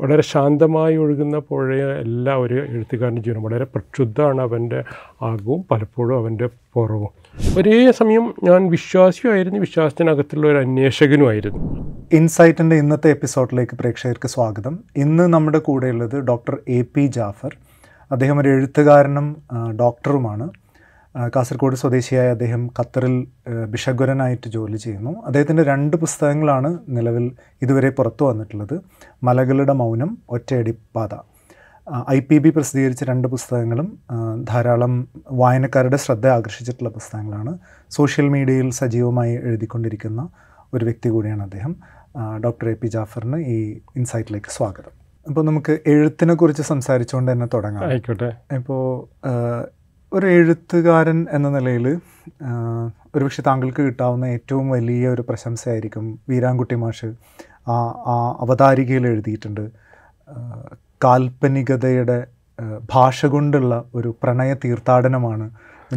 വളരെ ശാന്തമായി ഒഴുകുന്ന പുഴയെ എല്ലാ ഒരു എഴുത്തുകാരന്റെ ജീവനം വളരെ പ്രക്ഷുബ്ധമാണ് അവന്റെ ആകവും പലപ്പോഴും അവന്റെ പുറവും. ഒരേ സമയം ഞാൻ വിശ്വാസിയുമായിരുന്നു വിശ്വാസത്തിനകത്തുള്ള ഒരു അന്വേഷകനുമായിരുന്നു. ഇൻസൈറ്റിന്റെ ഇന്നത്തെ എപ്പിസോഡിലേക്ക് പ്രേക്ഷകർക്ക് സ്വാഗതം. ഇന്ന് നമ്മുടെ കൂടെയുള്ളത് ഡോക്ടർ എ പി ജാഫർ. അദ്ദേഹം ഒരു എഴുത്തുകാരനും ഡോക്ടറുമാണ്. കാസർഗോഡ് സ്വദേശിയായ അദ്ദേഹം ഖത്തറിൽ ബിഷഗുരനായിട്ട് ബിഷഗ്വരനായിട്ട് ജോലി ചെയ്യുന്നു. അദ്ദേഹത്തിന്റെ രണ്ട് പുസ്തകങ്ങളാണ് നിലവിൽ ഇതുവരെ പുറത്തു വന്നിട്ടുള്ളത്. മലകളുടെ മൗനം ഒറ്റയടിപ്പാത ഐ പി ബി പ്രസിദ്ധീകരിച്ച രണ്ട് പുസ്തകങ്ങളും ധാരാളം വായനക്കാരുടെ ശ്രദ്ധ ആകർഷിച്ചിട്ടുള്ള പുസ്തകങ്ങളാണ്. സോഷ്യൽ മീഡിയയിൽ സജീവമായി എഴുതിക്കൊണ്ടിരിക്കുന്ന ഒരു വ്യക്തി കൂടിയാണ് അദ്ദേഹം. ഡോക്ടർ എ പി ജാഫറിന് ഈ ഇൻസൈറ്റിലേക്ക് സ്വാഗതം. അപ്പോൾ നമുക്ക് എഴുത്തിനെ കുറിച്ച് സംസാരിച്ചുകൊണ്ട് തന്നെ തുടങ്ങാം. ആയിക്കോട്ടെ. ഇപ്പോൾ ഒരു എഴുത്തുകാരൻ എന്ന നിലയിൽ ഒരുപക്ഷെ താങ്കൾക്ക് കിട്ടാവുന്ന ഏറ്റവും വലിയ ഒരു പ്രശംസയായിരിക്കും വീരാൻകുട്ടി മാഷ് ആ ആ അവതാരികയിൽ എഴുതിയിട്ടുണ്ട്. കാൽപ്പനികതയുടെ ഭാഷ കൊണ്ടുള്ള ഒരു പ്രണയ തീർത്ഥാടനമാണ്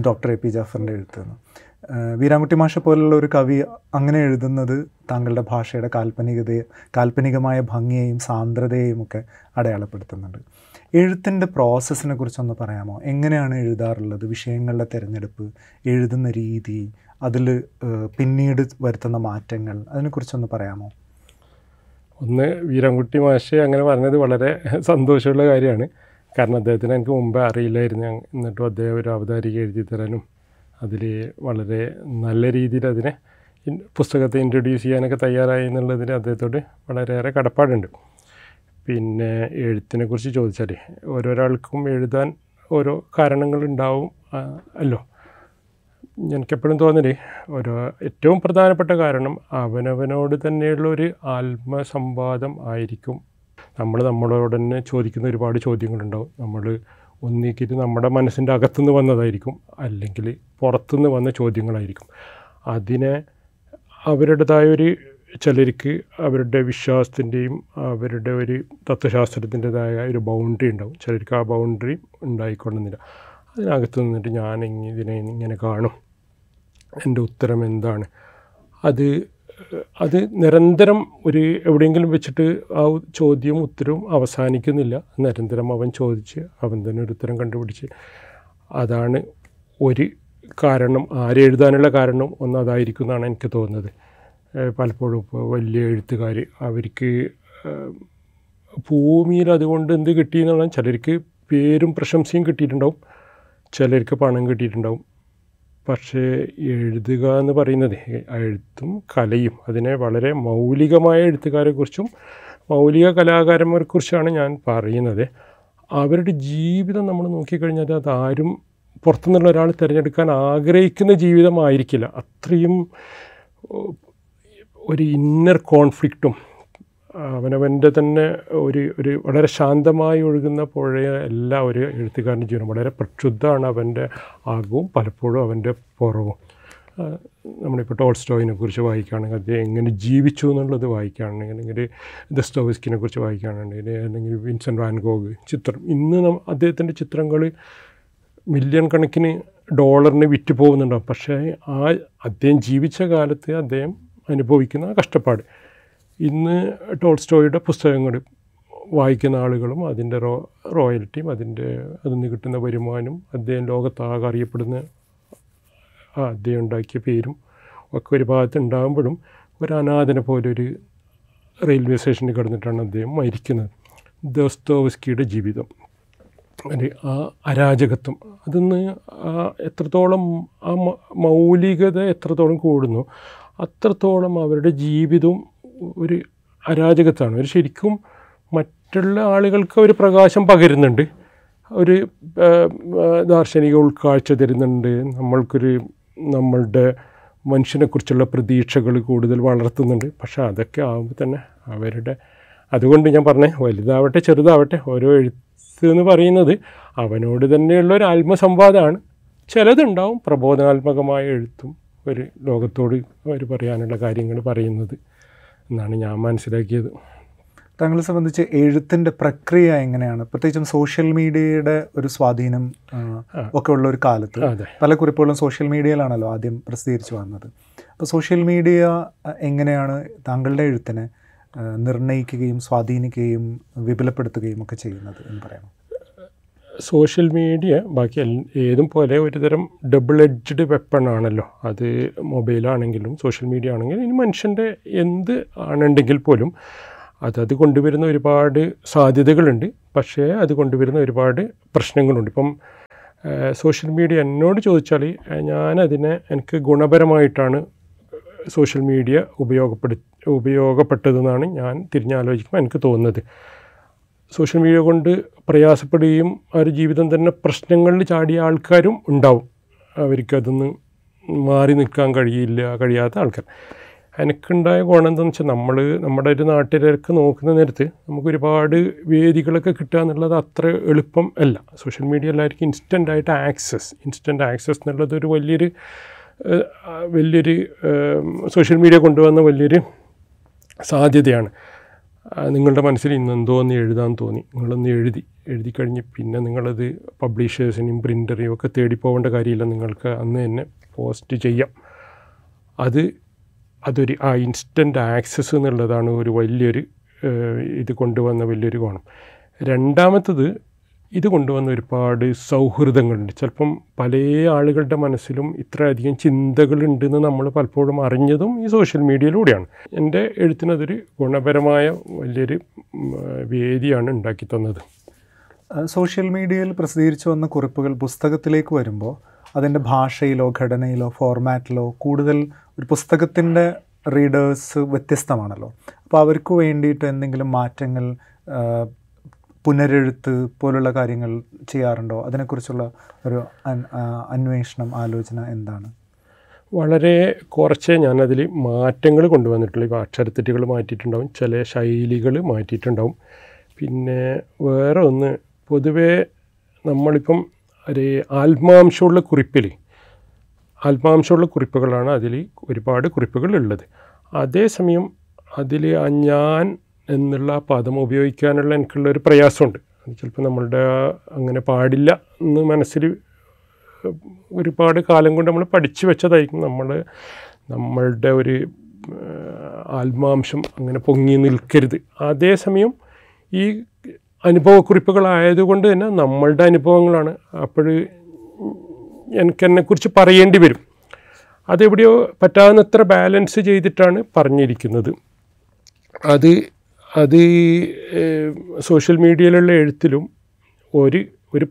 ഡോക്ടർ എ പി ജാഫറിന്റെ എഴുത്തെന്ന് വീരാൻകുട്ടി മാഷ പോലുള്ള ഒരു കവി അങ്ങനെ എഴുതുന്നത് താങ്കളുടെ ഭാഷയുടെ കാൽപ്പനികതയെ കാൽപ്പനികമായ ഭംഗിയെയും സാന്ദ്രതയെയും ഒക്കെ അടയാളപ്പെടുത്തുന്നുണ്ട്. എഴുത്തിന്റെ പ്രോസസ്സിനെ കുറിച്ചൊന്ന് പറയാമോ? എങ്ങനെയാണ് എഴുതാറുള്ളത്? വിഷയങ്ങളുടെ തിരഞ്ഞെടുപ്പ് എഴുതുന്ന രീതി അതിൽ പിന്നീട് വരുത്തുന്ന മാറ്റങ്ങൾ അതിനെക്കുറിച്ചൊന്ന് പറയാമോ? ഒന്ന് വീരൻകുട്ടി മാഷെ അങ്ങനെ പറഞ്ഞത് വളരെ സന്തോഷമുള്ള കാര്യമാണ്. കാരണം അദ്ദേഹത്തിന് എനിക്ക് മുമ്പേ അറിയില്ലായിരുന്നു. എന്നിട്ടും അദ്ദേഹം ഒരു അവതാരിക എഴുതി തരാനും അതിൽ വളരെ നല്ല രീതിയിൽ അതിനെ പുസ്തകത്തെ ഇൻട്രൊഡ്യൂസ് ചെയ്യാനൊക്കെ തയ്യാറായി എന്നുള്ളതിന് അദ്ദേഹത്തോട് വളരെയേറെ കടപ്പാടുണ്ട്. പിന്നെ എഴുത്തിനെ കുറിച്ച് ചോദിച്ചാൽ ഓരോരാൾക്കും എഴുതാൻ ഓരോ കാരണങ്ങളുണ്ടാവും അല്ലോ? എനിക്കെപ്പോഴും തോന്നൽ ഒരു ഏറ്റവും പ്രധാനപ്പെട്ട കാരണം അവനവനോട് തന്നെയുള്ള ഒരു ആത്മസംവാദം ആയിരിക്കും. നമ്മൾ നമ്മളോട് തന്നെ ചോദിക്കുന്ന ഒരുപാട് ചോദ്യങ്ങളുണ്ടാവും. നമ്മൾ ഒന്നിക്കിട്ട് നമ്മുടെ മനസ്സിന്റെ അകത്തുനിന്ന് വന്നതായിരിക്കും അല്ലെങ്കിൽ പുറത്തുനിന്ന് വന്ന ചോദ്യങ്ങളായിരിക്കും. അതിനെ അവരുടേതായ ഒരു ചിലർക്ക് അവരുടെ വിശ്വാസത്തിന്റെയും അവരുടെ ഒരു തത്വശാസ്ത്രത്തിന്റെതായ ഒരു ബൗണ്ടറി ഉണ്ടാവും. ചിലർക്ക് ആ ബൗണ്ടറി ഉണ്ടായിക്കൊള്ളുന്നില്ല. അതിനകത്ത് നിന്നിട്ട് ഞാൻ ഇതിനെ ഇങ്ങനെ കാണും. എന്റെ ഉത്തരം എന്താണ്? അത് അത് നിരന്തരം ഒരു എവിടെയെങ്കിലും വെച്ചിട്ട് ആ ചോദ്യവും ഉത്തരവും അവസാനിക്കുന്നില്ല. നിരന്തരം അവൻ ചോദിച്ച് അവൻ തന്നെ ഒരു ഉത്തരം കണ്ടുപിടിച്ച്. അതാണ് ഒരു കാരണം. ആരെഴുതാനുള്ള കാരണം ഒന്ന് അതായിരിക്കും എന്നാണ് എനിക്ക് തോന്നുന്നത്. പലപ്പോഴും ഇപ്പോൾ വലിയ എഴുത്തുകാർ അവർക്ക് ഭൂമിയിൽ അതുകൊണ്ട് എന്ത് കിട്ടി എന്നുള്ള ചിലർക്ക് പേരും പ്രശംസയും കിട്ടിയിട്ടുണ്ടാവും ചിലർക്ക് പണം കിട്ടിയിട്ടുണ്ടാവും. പക്ഷേ എഴുതുക എന്ന് പറയുന്നത് എഴുത്തും കലയും അതിനെ വളരെ മൗലികമായ എഴുത്തുകാരെക്കുറിച്ചും മൗലിക കലാകാരന്മാരെക്കുറിച്ചാണ് ഞാൻ പറയുന്നത്. അവരുടെ ജീവിതം നമ്മൾ നോക്കിക്കഴിഞ്ഞാൽ അത് ആരും പുറത്തുനിന്നുള്ള ഒരാൾ തിരഞ്ഞെടുക്കാൻ ആഗ്രഹിക്കുന്ന ജീവിതമായിരിക്കില്ല. അത്രയും ഒരു ഇന്നർ കോൺഫ്ലിക്റ്റും അവനവന്റെ തന്നെ ഒരു ഒരു വളരെ ശാന്തമായി ഒഴുകുന്ന പുഴയ എല്ലാ ഒരു എഴുത്തുകാരന്റെ ജീവനം വളരെ പ്രക്ഷുബ്ധമാണ് അവന്റെ ആകവും പലപ്പോഴും അവന്റെ പുറവും. നമ്മളിപ്പോൾ ടോൾസ്റ്റോയിനെ കുറിച്ച് വായിക്കുകയാണെങ്കിൽ അദ്ദേഹം എങ്ങനെ ജീവിച്ചു എന്നുള്ളത് വായിക്കുകയാണെങ്കിൽ അല്ലെങ്കിൽ ദസ്തോവസ്കിനെ കുറിച്ച് വായിക്കുകയാണെങ്കിൽ അല്ലെങ്കിൽ വിൻസെന്റ് വാൻഗോഗ് ചിത്രം ഇന്ന് അദ്ദേഹത്തിന്റെ ചിത്രങ്ങൾ മില്യൺ കണക്കിന് ഡോളറിന് വിറ്റ് പോകുന്നുണ്ടാവും. പക്ഷേ ആ അദ്ദേഹം ജീവിച്ച കാലത്ത് അദ്ദേഹം അനുഭവിക്കുന്ന കഷ്ടപ്പാട്. ഇന്ന് ടോൾസ്റ്റോയുടെ പുസ്തകങ്ങൾ വായിക്കുന്ന ആളുകളും അതിന്റെ റോ റോയൽറ്റിയും അതിന്റെ അതിൽ നിന്ന് കിട്ടുന്ന വരുമാനം അദ്ദേഹം ലോകത്താകെ അറിയപ്പെടുന്ന ആ അദ്ദേഹം ഉണ്ടാക്കിയ പേരും ഒക്കെ ഒരു ഭാഗത്ത് ഉണ്ടാകുമ്പോഴും ഒരു അനാഥനെ പോലെ ഒരു റെയിൽവേ സ്റ്റേഷനിൽ കിടന്നിട്ടാണ് അദ്ദേഹം മരിക്കുന്നത്. ദോസ്തോവസ്കിയുടെ ജീവിതം. ഒരു ആ അരാജകത്വം. അതിന്ന് എത്രത്തോളം ആ മൗലികത എത്രത്തോളം കൂടുന്നു അത്രത്തോളം അവരുടെ ജീവിതവും ഒരു അരാജകത്താണ്. അവർ ശരിക്കും മറ്റുള്ള ആളുകൾക്ക് ഒരു പ്രകാശം പകരുന്നുണ്ട്. ഒരു ദാർശനിക ഉൾക്കാഴ്ച തരുന്നുണ്ട്. നമ്മൾക്കൊരു നമ്മളുടെ മനുഷ്യനെക്കുറിച്ചുള്ള പ്രതീക്ഷകൾ കൂടുതൽ വളർത്തുന്നുണ്ട്. പക്ഷേ അതൊക്കെ ആകുമ്പോൾ തന്നെ അവരുടെ അതുകൊണ്ട് ഞാൻ പറഞ്ഞേ വലുതാവട്ടെ ചെറുതാവട്ടെ ഓരോ എഴുത്ത് എന്ന് പറയുന്നത് അവനോട് തന്നെയുള്ള ഒരു ആത്മസംവാദമാണ്. ചിലതുണ്ടാവും പ്രബോധനാത്മകമായ എഴുത്തും ഒരു ലോകത്തോട് അവർ പറയാനുള്ള കാര്യങ്ങൾ പറയുന്നത് എന്നാണ് ഞാൻ മനസ്സിലാക്കിയത്. താങ്കളെ സംബന്ധിച്ച് എഴുത്തിന്റെ പ്രക്രിയ എങ്ങനെയാണ്? പ്രത്യേകിച്ചും സോഷ്യൽ മീഡിയയുടെ ഒരു സ്വാധീനം ഒക്കെ ഉള്ള ഒരു കാലത്ത് പല കുറിപ്പുകളും സോഷ്യൽ മീഡിയയിലാണല്ലോ ആദ്യം പ്രസിദ്ധീകരിച്ചു വന്നത്. അപ്പോൾ സോഷ്യൽ മീഡിയ എങ്ങനെയാണ് താങ്കളുടെ എഴുത്തിനെ നിർണയിക്കുകയും സ്വാധീനിക്കുകയും വിപുലപ്പെടുത്തുകയും ഒക്കെ ചെയ്യുന്നത് എന്ന് പറയാം സോഷ്യൽ മീഡിയ ബാക്കി ഏതും പോലെ ഒരുതരം ഡബിൾ എഡ്ജ്ഡ് വെപ്പൺ ആണല്ലോ. അത് മൊബൈലാണെങ്കിലും സോഷ്യൽ മീഡിയ ആണെങ്കിലും ഇനി മനുഷ്യന്റെ എന്ത് ആണെങ്കിൽ പോലും അതത് കൊണ്ടുവരുന്ന ഒരുപാട് സാധ്യതകളുണ്ട്. പക്ഷേ അത് കൊണ്ടുവരുന്ന ഒരുപാട് പ്രശ്നങ്ങളുണ്ട്. ഇപ്പം സോഷ്യൽ മീഡിയ എന്നോട് ചോദിച്ചാൽ ഞാനതിനെ എനിക്ക് ഗുണപരമായിട്ടാണ് സോഷ്യൽ മീഡിയ ഉപയോഗപ്പെടു ഉപയോഗപ്പെട്ടതെന്നാണ് ഞാൻ തിരിഞ്ഞാലോചിക്കുമ്പോൾ എനിക്ക് തോന്നുന്നത്. സോഷ്യൽ മീഡിയ കൊണ്ട് പ്രയാസപ്പെടുകയും ഒരു ജീവിതം തന്നെ പ്രശ്നങ്ങളിൽ ചാടിയ ആൾക്കാരും ഉണ്ടാവും. അവർക്കതൊന്ന് മാറി നിൽക്കാൻ കഴിയില്ല കഴിയാത്ത ആൾക്കാർ. എനിക്കുണ്ടായ ഗുണം എന്താണെന്ന് വെച്ചാൽ നമ്മൾ നമ്മുടെ ഒരു നാട്ടിലേക്ക് നോക്കുന്ന നേരത്ത് നമുക്ക് ഒരുപാട് വേദികളൊക്കെ കിട്ടുക എന്നുള്ളത് അത്ര എളുപ്പം അല്ല. സോഷ്യൽ മീഡിയ എല്ലാവർക്കും ഇൻസ്റ്റന്റ് ആയിട്ട് ആക്സസ് ഇൻസ്റ്റന്റ് ആക്സസ് എന്നുള്ളത് ഒരു വലിയൊരു വലിയൊരു സോഷ്യൽ മീഡിയ കൊണ്ടുവന്ന വലിയൊരു സാധ്യതയാണ്. നിങ്ങളുടെ മനസ്സിൽ ഇന്ന് എന്തോ ഒന്ന് എഴുതാൻ തോന്നി. നിങ്ങളൊന്ന് എഴുതി എഴുതി കഴിഞ്ഞ് പിന്നെ നിങ്ങളത് പബ്ലിഷേഴ്സിനെയും പ്രിന്ററെയും ഒക്കെ തേടി പോകേണ്ട കാര്യമില്ല. നിങ്ങൾക്ക് അന്ന് തന്നെ പോസ്റ്റ് ചെയ്യാം. അത് അതൊരു ആ ഇൻസ്റ്റന്റ് ആക്സസ് എന്നുള്ളതാണ് ഒരു വലിയൊരു ഇത് കൊണ്ടുവന്ന വലിയൊരു കോണം രണ്ടാമത്തത് ഇത് കൊണ്ടുവന്ന ഒരുപാട് സൗഹൃദങ്ങളുണ്ട്. ചിലപ്പം പല ആളുകളുടെ മനസ്സിലും ഇത്രയധികം ചിന്തകളുണ്ടെന്ന് നമ്മൾ പലപ്പോഴും അറിഞ്ഞതും ഈ സോഷ്യൽ മീഡിയയിലൂടെയാണ്. എന്റെ എഴുത്തിനതൊരു ഗുണപരമായ വലിയൊരു വേദിയാണ് ഉണ്ടാക്കി തന്നത്. സോഷ്യൽ മീഡിയയിൽ പ്രസിദ്ധീകരിച്ചു വന്ന കുറിപ്പുകൾ പുസ്തകത്തിലേക്ക് വരുമ്പോൾ അതിന്റെ ഭാഷയിലോ ഘടനയിലോ ഫോർമാറ്റിലോ കൂടുതൽ ഒരു പുസ്തകത്തിന്റെ റീഡേഴ്സ് വ്യത്യസ്തമാണല്ലോ. അപ്പോൾ അവർക്ക് വേണ്ടിയിട്ട് എന്തെങ്കിലും മാറ്റങ്ങൾ പുനരെഴുത്ത് പോലുള്ള കാര്യങ്ങൾ ചെയ്യാറുണ്ടോ? അതിനെക്കുറിച്ചുള്ള ഒരു അന്വേഷണം ആലോചന എന്താണ്? വളരെ കുറച്ച് ഞാനതിൽ മാറ്റങ്ങൾ കൊണ്ടുവന്നിട്ടുള്ളൂ. ഇപ്പോൾ അക്ഷരത്തെറ്റുകൾ മാറ്റിയിട്ടുണ്ടാവും ചില ശൈലികൾ മാറ്റിയിട്ടുണ്ടാവും. പിന്നെ വേറെ ഒന്ന് പൊതുവേ നമ്മളിപ്പം ഒരു ആത്മാംശമുള്ള കുറിപ്പിൽ ആത്മാംശമുള്ള കുറിപ്പുകളാണ് അതിൽ ഒരുപാട് കുറിപ്പുകൾ ഉള്ളത്. അതേസമയം അതിൽ ഞാൻ എന്നുള്ള പദം ഉപയോഗിക്കാനുള്ള എനിക്കുള്ളൊരു പ്രയാസമുണ്ട്. അത് ചിലപ്പോൾ നമ്മളുടെ അങ്ങനെ പാടില്ല എന്ന് മനസ്സിൽ ഒരുപാട് കാലം കൊണ്ട് നമ്മൾ പഠിച്ചു വെച്ചതായിരിക്കും. നമ്മൾ നമ്മളുടെ ഒരു ആത്മാംശം അങ്ങനെ പൊങ്ങി നിൽക്കരുത്. അതേസമയം ഈ അനുഭവക്കുറിപ്പുകളായതുകൊണ്ട് തന്നെ നമ്മളുടെ അനുഭവങ്ങളാണ് അപ്പോൾ എനിക്കെന്നെക്കുറിച്ച് പറയേണ്ടി വരും. അതെവിടെയോ പറ്റാവുന്നത്ര ബാലൻസ് ചെയ്തിട്ടാണ് പറഞ്ഞിരിക്കുന്നത്. അത് അത് ഈ സോഷ്യൽ മീഡിയയിലുള്ള എഴുത്തിലും ഒരു ഒരു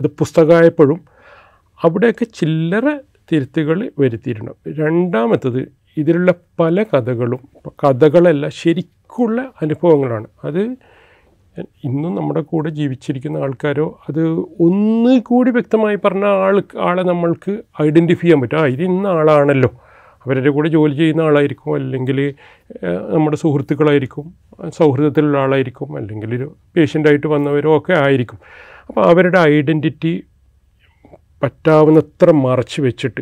അത് പുസ്തകമായപ്പോഴും അവിടെയൊക്കെ ചില്ലറ തിരുത്തുകൾ വരുത്തിയിരുന്നു രണ്ടാമത്തത് ഇതിലുള്ള പല കഥകളും കഥകളല്ല ശരിക്കുള്ള അനുഭവങ്ങളാണ്. അത് ഇന്നും നമ്മുടെ കൂടെ ജീവിച്ചിരിക്കുന്ന ആൾക്കാരോ അത് ഒന്നുകൂടി വ്യക്തമായി പറഞ്ഞ ആൾ ആളെ നമ്മൾക്ക് ഐഡന്റിഫൈ ചെയ്യാൻ പറ്റും. ആ ഇത് ഇന്ന ആളാണല്ലോ. അവരുടെ കൂടെ ജോലി ചെയ്യുന്ന ആളായിരിക്കും അല്ലെങ്കിൽ നമ്മുടെ സുഹൃത്തുക്കളായിരിക്കും സൗഹൃദത്തിലുള്ള ആളായിരിക്കും അല്ലെങ്കിൽ ഒരു പേഷ്യന്റായിട്ട് വന്നവരോ ഒക്കെ ആയിരിക്കും. അപ്പോൾ അവരുടെ ഐഡന്റിറ്റി പറ്റാവുന്നത്ര മറച്ച് വെച്ചിട്ട്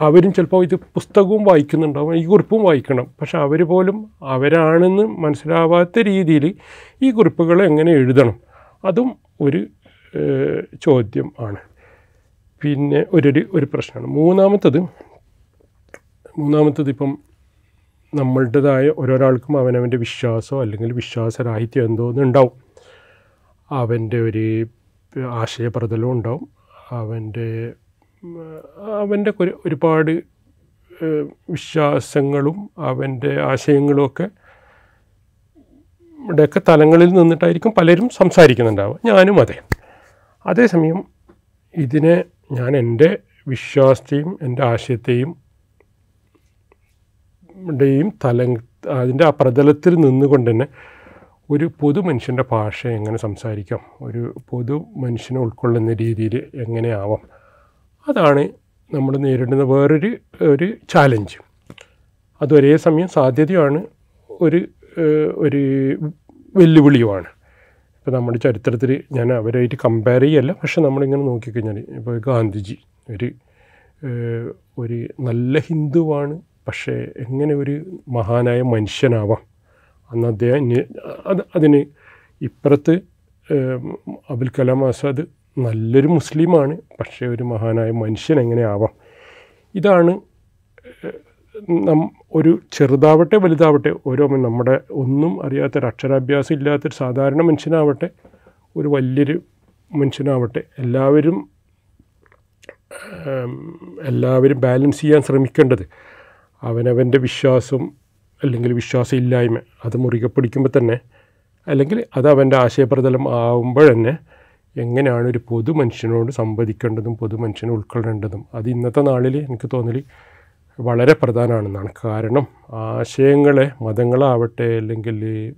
അവരും ചിലപ്പോൾ ഇത് പുസ്തകവും വായിക്കുന്നുണ്ടാവും ഈ കുറിപ്പും വായിക്കണം. പക്ഷെ അവർ പോലും അവരാണെന്ന് മനസ്സിലാവാത്ത രീതിയിൽ ഈ കുറിപ്പുകൾ എങ്ങനെ എഴുതണം? അതും ഒരു ചോദ്യം ആണ്. പിന്നെ ഒരു ഒരു പ്രശ്നമാണ്. മൂന്നാമത്തത് മൂന്നാമത്തത് ഇപ്പം നമ്മളുടേതായ ഓരോരാൾക്കും അവനവന്റെ വിശ്വാസമോ അല്ലെങ്കിൽ വിശ്വാസരാഹിത്യം എന്തോ ഒന്ന് ഉണ്ടാവും അവന്റെ ഒരു ആശയപ്രതലം ഉണ്ടാവും. അവന്റെ അവന്റെ ഒരു ഒരുപാട് വിശ്വാസങ്ങളും അവന്റെ ആശയങ്ങളും ഒക്കെ ഇവിടെയൊക്കെ തലങ്ങളിൽ നിന്നിട്ടായിരിക്കും പലരും സംസാരിക്കുന്നുണ്ടാവുക. ഞാനും അതെ. അതേസമയം ഇതിനെ ഞാൻ എന്റെ വിശ്വാസത്തെയും എന്റെ ആശയത്തെയും ടെയും തല അതിന്റെ ആ പ്രതലത്തിൽ നിന്നുകൊണ്ട് തന്നെ ഒരു പൊതു മനുഷ്യന്റെ ഭാഷ എങ്ങനെ സംസാരിക്കാം? ഒരു പൊതു മനുഷ്യനെ ഉൾക്കൊള്ളുന്ന രീതിയിൽ എങ്ങനെയാവാം? അതാണ് നമ്മൾ നേരിടുന്ന വേറൊരു ഒരു ചാലഞ്ച് അത് ഒരേ സമയം സാധ്യതയാണ് ഒരു ഒരു വെല്ലുവിളിയുമാണ്. ഇപ്പോൾ നമ്മുടെ ചരിത്രത്തിൽ ഞാൻ അവരായിട്ട് കമ്പയർ ചെയ്യല്ല പക്ഷെ നമ്മളിങ്ങനെ നോക്കിക്കഴിഞ്ഞാൽ ഇപ്പോൾ ഗാന്ധിജി ഒരു ഒരു നല്ല ഹിന്ദുവാണ് പക്ഷേ എങ്ങനെ ഒരു മഹാനായ മനുഷ്യനാവാം? അന്ന് അദ്ദേഹം അത് അതിന് ഇപ്പുറത്ത് അബുൽ കലാം ആസാദ് നല്ലൊരു മുസ്ലിമാണ് പക്ഷേ ഒരു മഹാനായ മനുഷ്യൻ എങ്ങനെ ആവാം? ഇതാണ് നം ഒരു ചെറുതാവട്ടെ വലുതാവട്ടെ ഓരോ നമ്മുടെ ഒന്നും അറിയാത്തൊരു അക്ഷരാഭ്യാസം ഇല്ലാത്തൊരു സാധാരണ മനുഷ്യനാവട്ടെ ഒരു വലിയൊരു മനുഷ്യനാവട്ടെ എല്ലാവരും എല്ലാവരും ബാലൻസ് ചെയ്യാൻ ശ്രമിക്കേണ്ടത്. അവനവന്റെ വിശ്വാസം അല്ലെങ്കിൽ വിശ്വാസമില്ലായ്മ അത് മുറുകെ പിടിക്കുമ്പോൾ തന്നെ അല്ലെങ്കിൽ അത് അവന്റെ ആശയപ്രതലം ആവുമ്പോൾ തന്നെ എങ്ങനെയാണ് ഒരു പൊതു മനുഷ്യനോട് സംവദിക്കേണ്ടതും പൊതു മനുഷ്യനെ ഉൾക്കൊള്ളേണ്ടതും? അത് ഇന്നത്തെ നാളിൽ എനിക്ക് തോന്നൽ വളരെ പ്രധാനമാണെന്നാണ്. കാരണം ആശയങ്ങളെ മതങ്ങളാവട്ടെ അല്ലെങ്കിൽ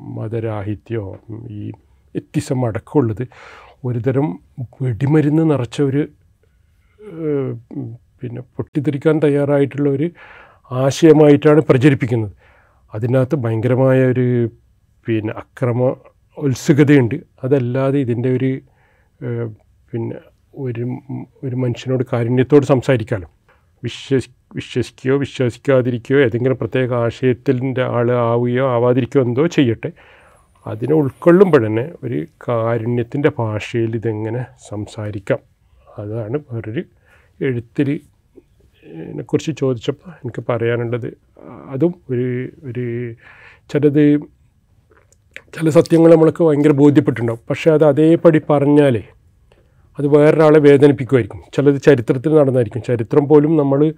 മതരാഹിത്യോ ഈ എത്തിസം അടക്കമുള്ളത് ഒരുതരം വെടിമരുന്ന് നിറച്ച ഒരു പിന്നെ പൊട്ടിത്തെറിക്കാൻ തയ്യാറായിട്ടുള്ള ഒരു ആശയമായിട്ടാണ് പ്രചരിപ്പിക്കുന്നത്. അതിനകത്ത് ഭയങ്കരമായ ഒരു പിന്നെ അക്രമ ഉത്സുകതയുണ്ട്. അതല്ലാതെ ഇതിന്റെ ഒരു പിന്നെ ഒരു ഒരു മനുഷ്യനോട് കാരുണ്യത്തോട് സംസാരിക്കാമല്ലോ വിശ്വസി വിശ്വസിക്കുകയോ വിശ്വസിക്കാതിരിക്കുകയോ ഏതെങ്കിലും പ്രത്യേക ആശയത്തിന്റെ ആൾ ആവുകയോ ആവാതിരിക്കുകയോ എന്തോ ചെയ്യട്ടെ. അതിനെ ഉൾക്കൊള്ളുമ്പോൾ തന്നെ ഒരു കാരുണ്യത്തിന്റെ ഭാഷയിൽ ഇതെങ്ങനെ സംസാരിക്കാം. അതാണ് വേറൊരു എഴുത്തിൽ കുറിച്ച് ചോദിച്ചപ്പോൾ എനിക്ക് പറയാനുള്ളത് അതും ഒരു ഒരു ചിലത് ചില സത്യങ്ങൾ നമ്മൾക്ക് ഭയങ്കര ബോധ്യപ്പെട്ടിട്ടുണ്ടാവും. പക്ഷേ അത് അതേപടി പറഞ്ഞാൽ അത് വേറൊരാളെ വേദനിപ്പിക്കുമായിരിക്കും. ചിലത് ചരിത്രത്തിൽ നടന്നായിരിക്കും. ചരിത്രം പോലും നമ്മൾ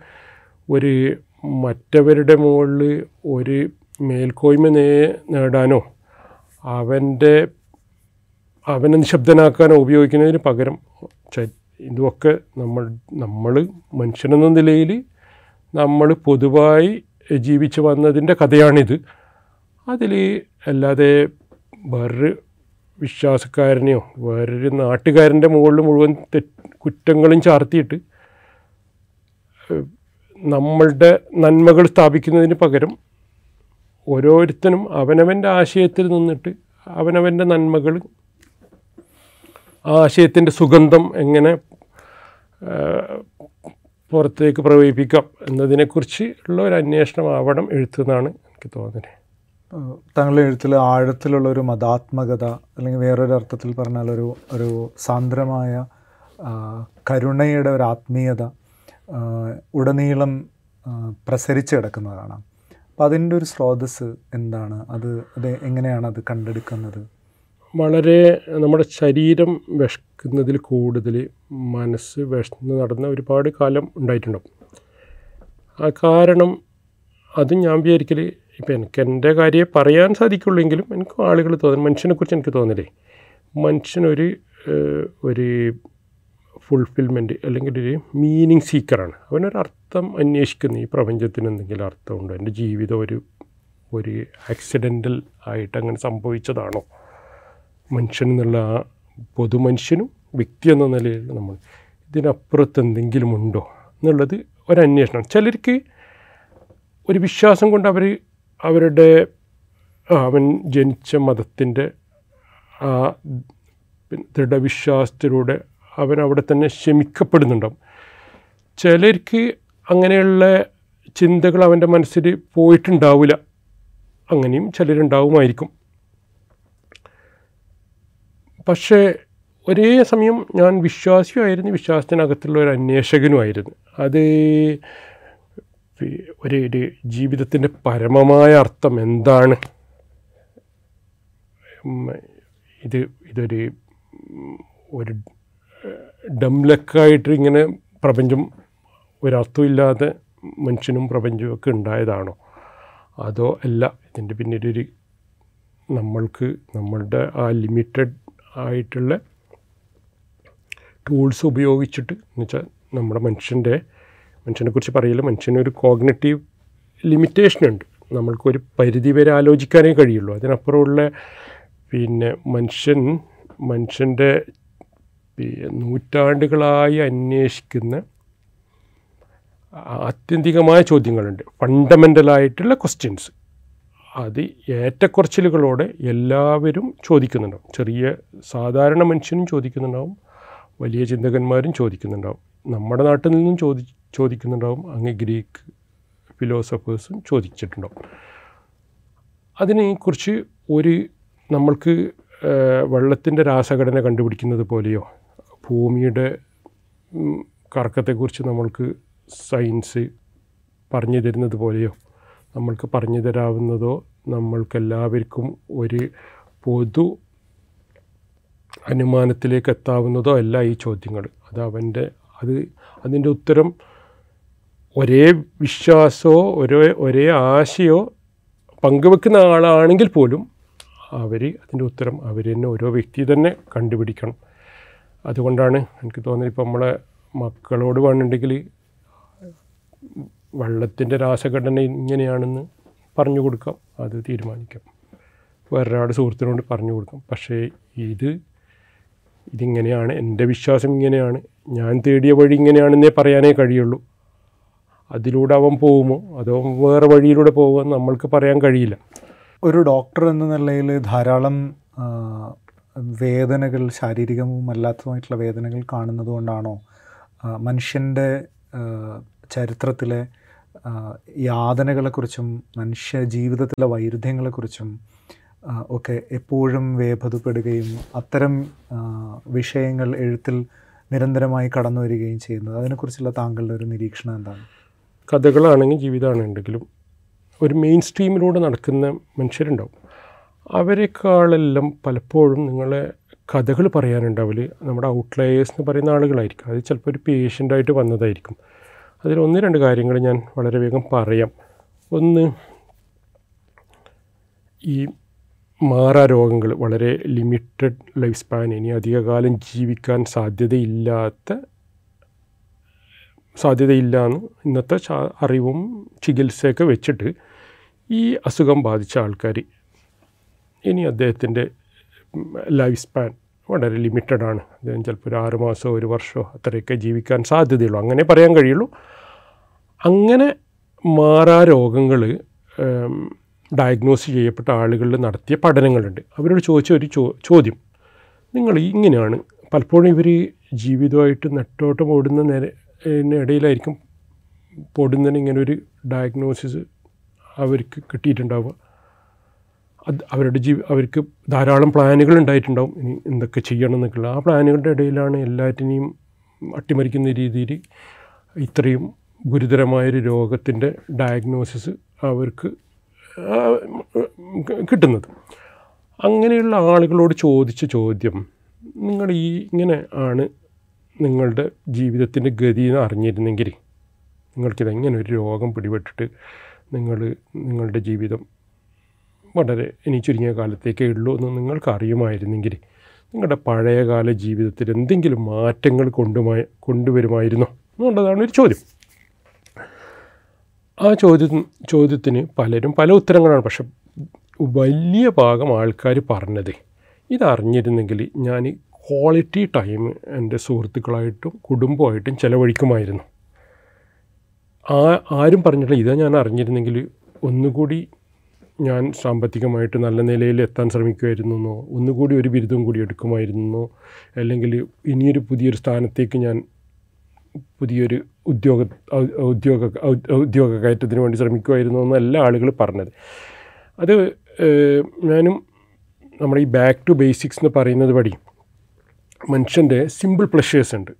ഒരു മറ്റവരുടെ മുകളിൽ ഒരു മേൽക്കോയ്മ നേ നേടാനോ അവന്റെ അവനെ നിശബ്ദനാക്കാനോ ഉപയോഗിക്കുന്നതിന് പകരം ഇതുമൊക്കെ നമ്മൾ നമ്മൾ മനുഷ്യനെന്ന നിലയിൽ നമ്മൾ പൊതുവായി ജീവിച്ചു വന്നതിന്റെ കഥയാണിത്. അതിൽ അല്ലാതെ വേറൊരു വിശ്വാസക്കാരനെയോ വേറൊരു നാട്ടുകാരന്റെ മുകളിൽ മുഴുവൻ തെറ്റ് കുറ്റങ്ങളും ചാർത്തിയിട്ട് നമ്മളുടെ നന്മകൾ സ്ഥാപിക്കുന്നതിന് പകരം ഓരോരുത്തനും അവനവന്റെ ആശയത്തിൽ നിന്നിട്ട് അവനവന്റെ നന്മകൾ ആശയത്തിന്റെ സുഗന്ധം എങ്ങനെ പുറത്തേക്ക് പ്രവഹിപ്പിക്കാം എന്നതിനെക്കുറിച്ച് ഉള്ള ഒരു അന്വേഷണം അന്വേഷണമാവണം എഴുത്തുന്നാണ് എനിക്ക് തോന്നുന്നത്. താങ്കളുടെ എഴുത്തിൽ ആഴത്തിലുള്ള ഒരു മതാത്മകത അല്ലെങ്കിൽ വേറൊരു അർത്ഥത്തിൽ പറഞ്ഞാൽ ഒരു ഒരു സാന്ദ്രമായ കരുണയുടെ ഒരു ആത്മീയത ഉടനീളം പ്രസരിച്ച് കിടക്കുന്നത് കാണാം അപ്പം അതിന്റെ ഒരു സ്രോതസ് എന്താണ്? അത് അത് എങ്ങനെയാണ് അത് കണ്ടെടുക്കുന്നത്? വളരെ നമ്മുടെ ശരീരം വിശക്കുന്നതിൽ കൂടുതൽ മനസ്സ് വിശന്ന് നടന്ന ഒരുപാട് കാലം ഉണ്ടായിട്ടുണ്ടാവും ആ കാരണം അത് ഞാൻ വിചാരിക്കൽ ഇപ്പം എനിക്ക് എന്റെ കാര്യം പറയാൻ സാധിക്കുള്ളെങ്കിലും എനിക്ക് ആളുകൾ തോന്നുന്നു മനുഷ്യനെക്കുറിച്ച് എനിക്ക് തോന്നില്ലേ മനുഷ്യനൊരു ഒരു ഫുൾഫിൽമെന്റ് അല്ലെങ്കിൽ ഒരു മീനിങ് സീക്കറാണ് അവനൊരു അർത്ഥം അന്വേഷിക്കുന്നു ഈ പ്രപഞ്ചത്തിന് എന്തെങ്കിലും അർത്ഥമുണ്ടോ എന്റെ ജീവിതം ഒരു ഒരു ആക്സിഡന്റൽ ആയിട്ട് അങ്ങനെ സംഭവിച്ചതാണോ? മനുഷ്യൻ എന്നുള്ള ആ പൊതുമനുഷ്യനും വ്യക്തി എന്ന നിലയിൽ നമ്മൾ ഇതിനപ്പുറത്ത് എന്തെങ്കിലും ഉണ്ടോ എന്നുള്ളത് ഒരന്വേഷണം. ചിലർക്ക് ഒരു വിശ്വാസം കൊണ്ട് അവർ അവരുടെ അവൻ ജനിച്ച മതത്തിന്റെ ആ ദൃഢവിശ്വാസത്തിലൂടെ അവൻ അവിടെ തന്നെ ശമിക്കപ്പെടുന്നുണ്ടാവും ചിലർക്ക് അങ്ങനെയുള്ള ചിന്തകൾ അവന്റെ മനസ്സിൽ പോയിട്ടുണ്ടാവില്ല. അങ്ങനെയും ചിലരുണ്ടാവുമായിരിക്കും. പക്ഷേ ഒരേ സമയം ഞാൻ വിശ്വാസിയുമായിരുന്നു. വിശ്വാസത്തിനകത്തുള്ള ഒരു അന്വേഷകനുമായിരുന്നു. അത് ഒരു ഒരു ജീവിതത്തിന്റെ പരമമായ അർത്ഥം എന്താണ്? ഇത് ഇതൊരു ഒരു ഡംലക്കായിട്ട് ഇങ്ങനെ പ്രപഞ്ചം ഒരർത്ഥമില്ലാതെ മനുഷ്യനും പ്രപഞ്ചവും ഒക്കെ ഉണ്ടായതാണോ? അതോ അല്ല ഇതിന്റെ പിന്നിലൊരു നമ്മൾക്ക് നമ്മളുടെ ആ ലിമിറ്റഡ് ആയിട്ടുള്ള ടൂൾസ് ഉപയോഗിച്ചിട്ട് എന്ന് വെച്ചാൽ നമ്മുടെ മനുഷ്യന്റെ മനുഷ്യനെക്കുറിച്ച് പറയില്ല മനുഷ്യനൊരു കോഗ്നറ്റീവ് ലിമിറ്റേഷൻ ഉണ്ട്. നമ്മൾക്കൊരു പരിധി വരെ ആലോചിക്കാനേ കഴിയുള്ളൂ. അതിനപ്പുറമുള്ള പിന്നെ മനുഷ്യൻ മനുഷ്യന്റെ നൂറ്റാണ്ടുകളായി അന്വേഷിക്കുന്ന ആത്യന്തികമായ ചോദ്യങ്ങളുണ്ട്. ഫണ്ടമെന്റലായിട്ടുള്ള ക്വസ്റ്റ്യൻസ് അത് ഏറ്റക്കുറച്ചിലുകളോടെ എല്ലാവരും ചോദിക്കുന്നുണ്ടാവും. ചെറിയ സാധാരണ മനുഷ്യനും ചോദിക്കുന്നുണ്ടാവും. വലിയ ചിന്തകന്മാരും ചോദിക്കുന്നുണ്ടാവും. നമ്മുടെ നാട്ടിൽ നിന്നും ചോദി ചോദിക്കുന്നുണ്ടാവും. അങ്ങ് ഗ്രീക്ക് ഫിലോസഫേഴ്സും ചോദിച്ചിട്ടുണ്ടാവും. അതിനെക്കുറിച്ച് ഒരു നമ്മൾക്ക് വെള്ളത്തിന്റെ രാസഘടന കണ്ടുപിടിക്കുന്നത് പോലെയോ ഭൂമിയുടെ കറക്കത്തെക്കുറിച്ച് നമ്മൾക്ക് സയൻസ് പറഞ്ഞു തരുന്നത് പോലെയോ നമ്മൾക്ക് പറഞ്ഞു തരാവുന്നതോ നമ്മൾക്കെല്ലാവർക്കും ഒരു പൊതു അനുമാനത്തിലേക്ക് എത്താവുന്നതോ അല്ല ഈ ചോദ്യങ്ങൾ. അത് അവന്റെ അത് അതിന്റെ ഉത്തരം ഒരേ വിശ്വാസമോ ഒരേ ഒരേ ആശയോ പങ്കുവെക്കുന്ന ആളാണെങ്കിൽ പോലും അവർ അതിന്റെ ഉത്തരം അവർ തന്നെ ഓരോ വ്യക്തി തന്നെ കണ്ടുപിടിക്കണം. അതുകൊണ്ടാണ് എനിക്ക് തോന്നുന്നത് ഇപ്പോൾ നമ്മളെ മക്കളോട് വേണമെങ്കിൽ വെള്ളത്തിന്റെ രാസഘടന ഇങ്ങനെയാണെന്ന് പറഞ്ഞു കൊടുക്കാം. അത് തീരുമാനിക്കാം. വേറൊരാട് സുഹൃത്തിനോട് പറഞ്ഞു കൊടുക്കാം. പക്ഷേ ഇത് ഇതിങ്ങനെയാണ്. എന്റെ വിശ്വാസം ഇങ്ങനെയാണ്. ഞാൻ തേടിയ വഴി ഇങ്ങനെയാണെന്നേ പറയാനേ കഴിയുള്ളൂ. അതിലൂടെ അവൻ പോകുമോ? അതോ വേറെ വഴിയിലൂടെ പോകുമോ നമ്മൾക്ക് പറയാൻ കഴിയില്ല. ഒരു ഡോക്ടർ എന്ന നിലയിൽ ധാരാളം വേദനകൾ ശാരീരികവും അല്ലാത്തതുമായിട്ടുള്ള വേദനകൾ കാണുന്നത് കൊണ്ടാണോ മനുഷ്യന്റെ ചരിത്രത്തിലെ യാതനകളെക്കുറിച്ചും മനുഷ്യ ജീവിതത്തിലെ വൈരുദ്ധ്യങ്ങളെക്കുറിച്ചും ഒക്കെ എപ്പോഴും വേഭതപ്പെടുകയും അത്തരം വിഷയങ്ങൾ എഴുത്തിൽ നിരന്തരമായി കടന്നു വരികയും ചെയ്യുന്നത്. അതിനെക്കുറിച്ചുള്ള താങ്കളുടെ ഒരു നിരീക്ഷണം എന്താണ്? കഥകളാണെങ്കിൽ ജീവിതമാണെങ്കിലും ഒരു മെയിൻ സ്ട്രീമിലൂടെ നടക്കുന്ന മനുഷ്യരുണ്ടാവും. അവരെക്കാളെല്ലാം പലപ്പോഴും നിങ്ങളെ കഥകൾ പറയാനുണ്ടാവില്ല? നമ്മുടെ ഔട്ട്ലയേഴ്സ് എന്ന് പറയുന്ന ആളുകളായിരിക്കും. അത് ചിലപ്പോൾ ഒരു പേഷ്യന്റായിട്ട് വന്നതായിരിക്കും. അതിൽ ഒന്ന് രണ്ട് കാര്യങ്ങൾ ഞാൻ വളരെ വേഗം പറയാം. ഒന്ന് ഈ മാറാ രോഗങ്ങൾ വളരെ ലിമിറ്റഡ് ലൈഫ് സ്പാൻ ഇനി അധികകാലം ജീവിക്കാൻ സാധ്യതയില്ലാത്ത സാധ്യതയില്ല എന്ന് ഇന്നത്തെ അറിവും ചികിത്സയൊക്കെ വെച്ചിട്ട് ഈ അസുഖം ബാധിച്ച ആൾക്കാർ ഇനി അദ്ദേഹത്തിന്റെ ലൈഫ് സ്പാൻ വളരെ ലിമിറ്റഡാണ് അദ്ദേഹം ചിലപ്പോൾ ഒരു ആറ് മാസമോ ഒരു വർഷമോ അത്രയൊക്കെ ജീവിക്കാൻ സാധ്യതയുള്ളൂ. അങ്ങനെ പറയാൻ കഴിയുള്ളൂ. അങ്ങനെ മാറാ രോഗങ്ങൾ ഡയഗ്നോസ് ചെയ്യപ്പെട്ട ആളുകളിൽ നടത്തിയ പഠനങ്ങളുണ്ട്. അവരോട് ചോദിച്ച ഒരു ചോദ്യം. നിങ്ങൾ ഇങ്ങനെയാണ് പലപ്പോഴും ഇവർ ജീവിതമായിട്ട് നെട്ടോട്ടം ഓടുന്ന ഇടയിലായിരിക്കും പൊടുന്നതിന് ഇങ്ങനെ ഒരു ഡയഗ്നോസിസ് അവർക്ക് കിട്ടിയിട്ടുണ്ടാവുക. അത് അവരുടെ ജീവി അവർക്ക് ധാരാളം പ്ലാനുകൾ ഉണ്ടായിട്ടുണ്ടാവും. ഇനി എന്തൊക്കെ ചെയ്യണം എന്നൊക്കെയുള്ള ആ പ്ലാനുകളുടെ ഇടയിലാണ് എല്ലാറ്റിനെയും അട്ടിമറിക്കുന്ന രീതിയിൽ ഇത്രയും ഗുരുതരമായൊരു രോഗത്തിന്റെ ഡയഗ്നോസിസ് അവർക്ക് കിട്ടുന്നത്. അങ്ങനെയുള്ള ആളുകളോട് ചോദിച്ച ചോദ്യം നിങ്ങൾ ഈ ഇങ്ങനെ ആണ് നിങ്ങളുടെ ജീവിതത്തിന്റെ ഗതി എന്ന് അറിഞ്ഞിരുന്നെങ്കിൽ നിങ്ങൾക്കിതെങ്ങനെ ഒരു രോഗം പിടിപെട്ടിട്ട് നിങ്ങൾ നിങ്ങളുടെ ജീവിതം വളരെ ഇനി ചുരുങ്ങിയ കാലത്തേക്കേ ഉള്ളൂ എന്ന് നിങ്ങൾക്ക് അറിയുമായിരുന്നെങ്കിൽ നിങ്ങളുടെ പഴയകാല ജീവിതത്തിൽ എന്തെങ്കിലും മാറ്റങ്ങൾ കൊണ്ടുമായി കൊണ്ടുവരുമായിരുന്നോ? എന്നുള്ളതാണ് ഒരു ചോദ്യം. ആ ചോദ്യം ചോദ്യത്തിന് പലരും പല ഉത്തരങ്ങളാണ്. പക്ഷെ വലിയ ഭാഗം ആൾക്കാർ പറഞ്ഞത് ഇതറിഞ്ഞിരുന്നെങ്കിൽ ഞാൻ ക്വാളിറ്റി ടൈം എന്റെ സുഹൃത്തുക്കളായിട്ടും കുടുംബമായിട്ടും ചിലവഴിക്കുമായിരുന്നു. ആ ആരും പറഞ്ഞിട്ടില്ല. ഇതാ ഞാൻ അറിഞ്ഞിരുന്നെങ്കിൽ ഒന്നുകൂടി ഞാൻ സാമ്പത്തികമായിട്ട് നല്ല നിലയിൽ എത്താൻ ശ്രമിക്കുമായിരുന്നോ? ഒന്നുകൂടി ഒരു ബിരുദം കൂടി എടുക്കുമായിരുന്നോ? അല്ലെങ്കിൽ ഇനിയൊരു പുതിയൊരു സ്ഥാനത്തേക്ക് ഞാൻ പുതിയൊരു ഉദ്യോഗ ഉദ്യോഗ ഉദ്യോഗ കയറ്റത്തിന് വേണ്ടി ശ്രമിക്കുമായിരുന്നു എന്ന് എല്ലാ ആളുകൾ പറഞ്ഞത്. അത് ഞാനും നമ്മുടെ ഈ ബാക്ക് ടു ബേസിക്സ് എന്ന് പറയുന്നത് വഴി മനുഷ്യന്റെ സിമ്പിൾ പ്ലഷേഴ്സ് ഉണ്ട്.